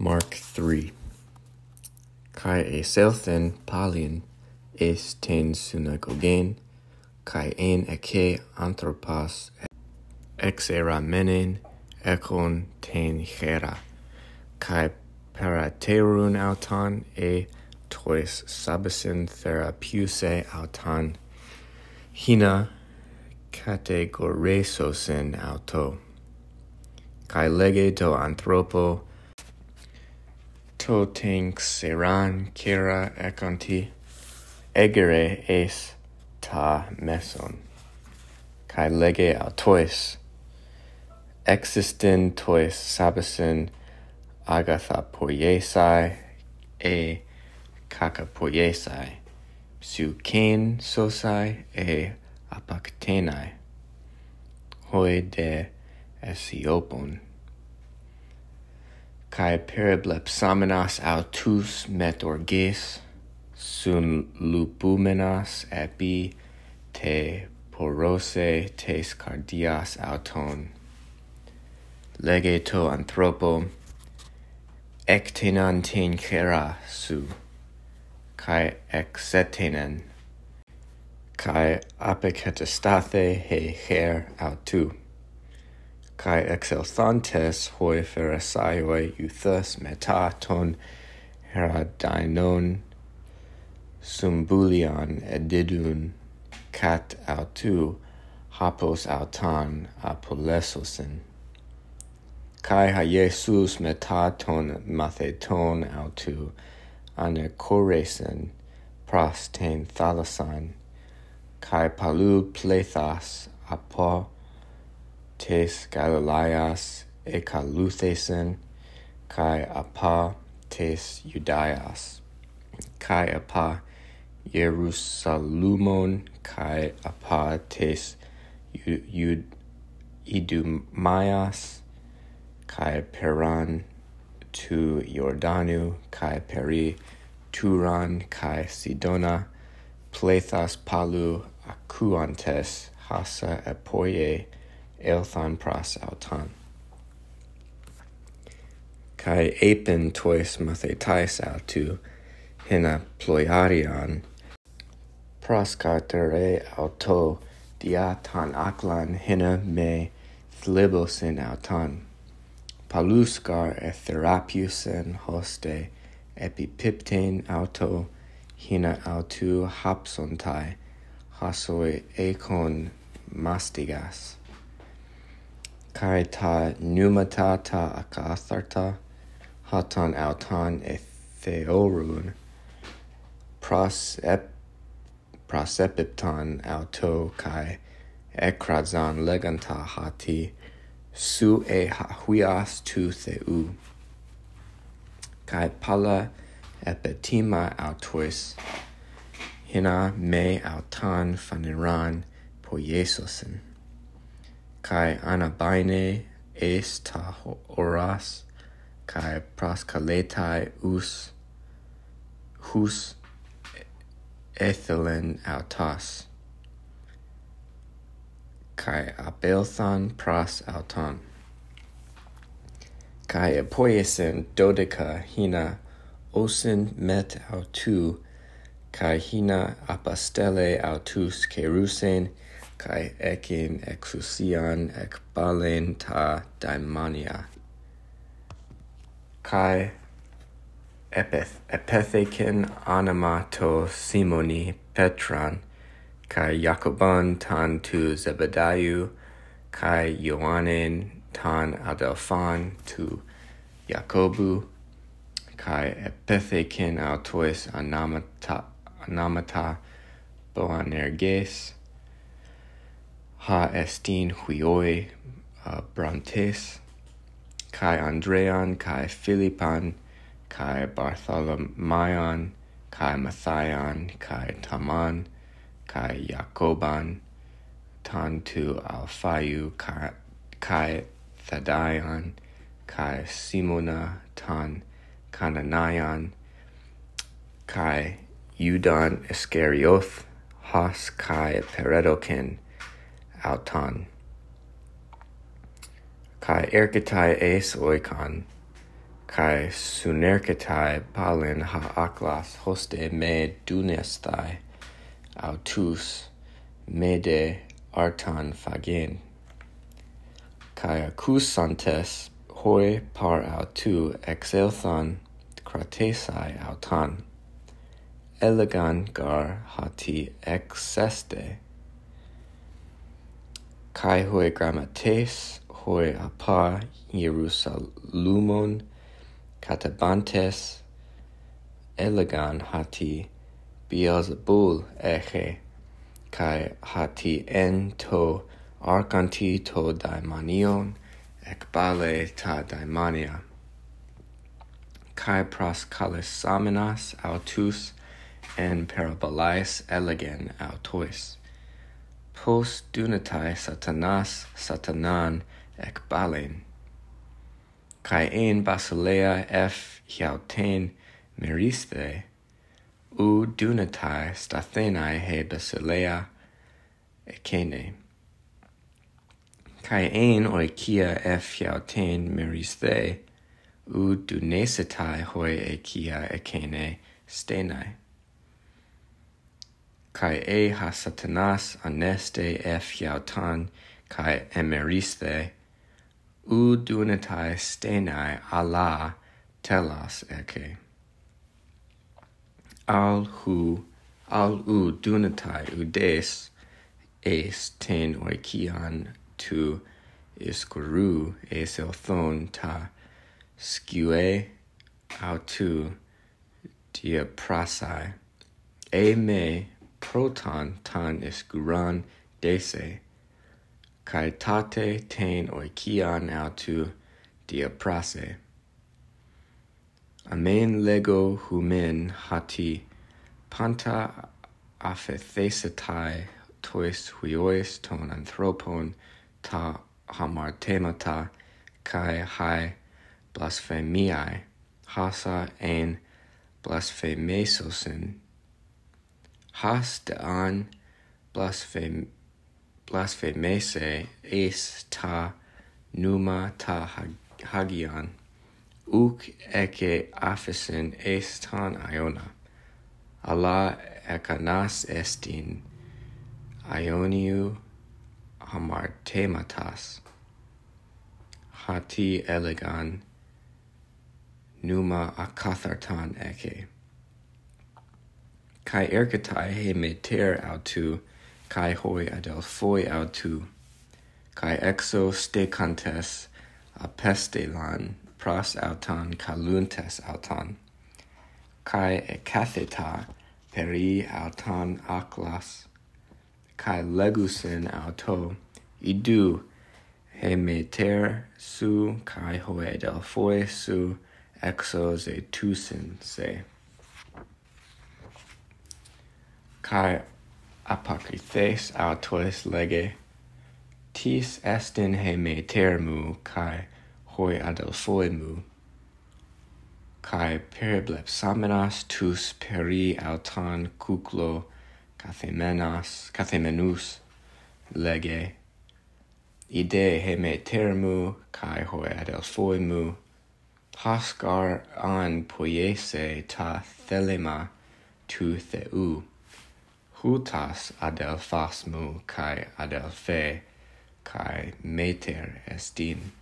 Mark 3 Kai eselthen palin es ten synagogen, kai en eke era menen ekon ten hera, kai paraterun auton e tois sabesen therapeuse auton hina kategoresosen auto. Kai lege to anthropo Cato tinc seran cera econti, egere es ta meson, cae lege autois, existin tois sabesin agatha poiesai e caca su psucen sosai e apaktenai. Hoi de esiopon kai periblepsamenas autus metorges, sum lupumenas epi te porose tes cardias auton. Legeto anthropo, ectenan ten cera su, kai exetenen, kai apecetestate he her autu kai exelthantes hoi pharisaioi euthus metaton herodinon sumbulion edidun cat autu hapos autan apolesosin. Kai ha Iesus metaton matheton autu anecoresin pros ten thalasan kai palu plethas apo tes Galileas kaluthesen kai apa tes Judaeas, kai apa Jerusalemon, kai apa tes Iud Idumaias, kai peran tu Jordanu, kai peri Turan, kai Sidona, plethas palu acuantes hasa epoie elthan pras autan. Kai apen tois mathetais autu hena pras proscartere auto diatan aklan hina me thlibosin autan. Paluscar etherapiusen hoste epipipten auto hina autu hapsontai hasoi econ mastigas. Kai ta numata ta akatharta hatan autan e theorun pros ep prosepipton auto kai ekrazan leganta hati su e huias tu theu kai pala epitima autois hina me autan faniran po Jesusen kai anabaine es ta oras kai proskaletai us hus ethelen autas. Kai abelthan pras auton kai apoiesen dodica hina osin met autu. Kai hina apostele autus kerusen kai ekin exousian ek balen ta daimonia kai epeth epethecin anima to simoni petran. Kai jacoban tan tu zebedaiu kai joanen tan adelphan tu jacobu kai epethecin autois anamata anamata boanerges. Ha estin huioi uh, brantes kai andrean kai philippan kai bartholomeon kai mathian kai taman kai jacoban tan tu alphaiu kai kai thadaion kai simona tan cananian kai judan iscarioth has kai peredoken auton. Kai erketai es oikon, kai sunerketai palin ha aklas hoste me dunestai, autus me de artan fagen. Kai akusantes hoi par autu exelthon kratesai autan. Elegan gar hati exeste kai hoi grammates hoi apa Jerusalemon katabantes elegan hati Beelzebul eche kai hati en to arcanti to daimonion ec bale ta daimonia kai pros kalisamenas autus en parabolais elegen autois pos dunatai satanas satanan ec balen. Cae basilea f hiauten meriste, u dunatai stathenai he basilea ecene. Cae ein oikia f hiauten meriste, u dunesitai hoi ecia ecene stenai kai e ha satanas aneste f yautan kai emeriste u dunatai stenai ala telas eke. Al hu al u dunatai udes es ten oikian tu iskuru es elthon ta skue au tu dia prasai. E me proton tan is guran dese, kai tate ten oikian autu diaprase. Amen lego humen hati panta afethesetai tois huiois ton anthropon ta hamartemata kai hai blasphemiae hasa en blasphemesosin hasta an blasphem blasphemese es ta numa ta hag hagian. Uc ece es tan iona alla ekanas estin ioniu amartematas. Hati elegan numa akathartan eke kai erkatai he meter autu, kai hoi adelphoi autu, kai exo stecantes apestelan pras autan kaluntes autan, kai ecatheta peri autan aklas. Kai legusin auto, idu he meter su kai hoi adelphoi su exo ze tusin se. kai apakrithes autois lege tis est in he me termu kai hoi adelphoi mu kai periblepsamenas tus peri autan kuklo kathemenas kathemenus lege ide he me termu kai hoi adelphoi mu Pascar an poiese ta thelema tu theu hutas adelphasmu kai adelphe kai meter estin.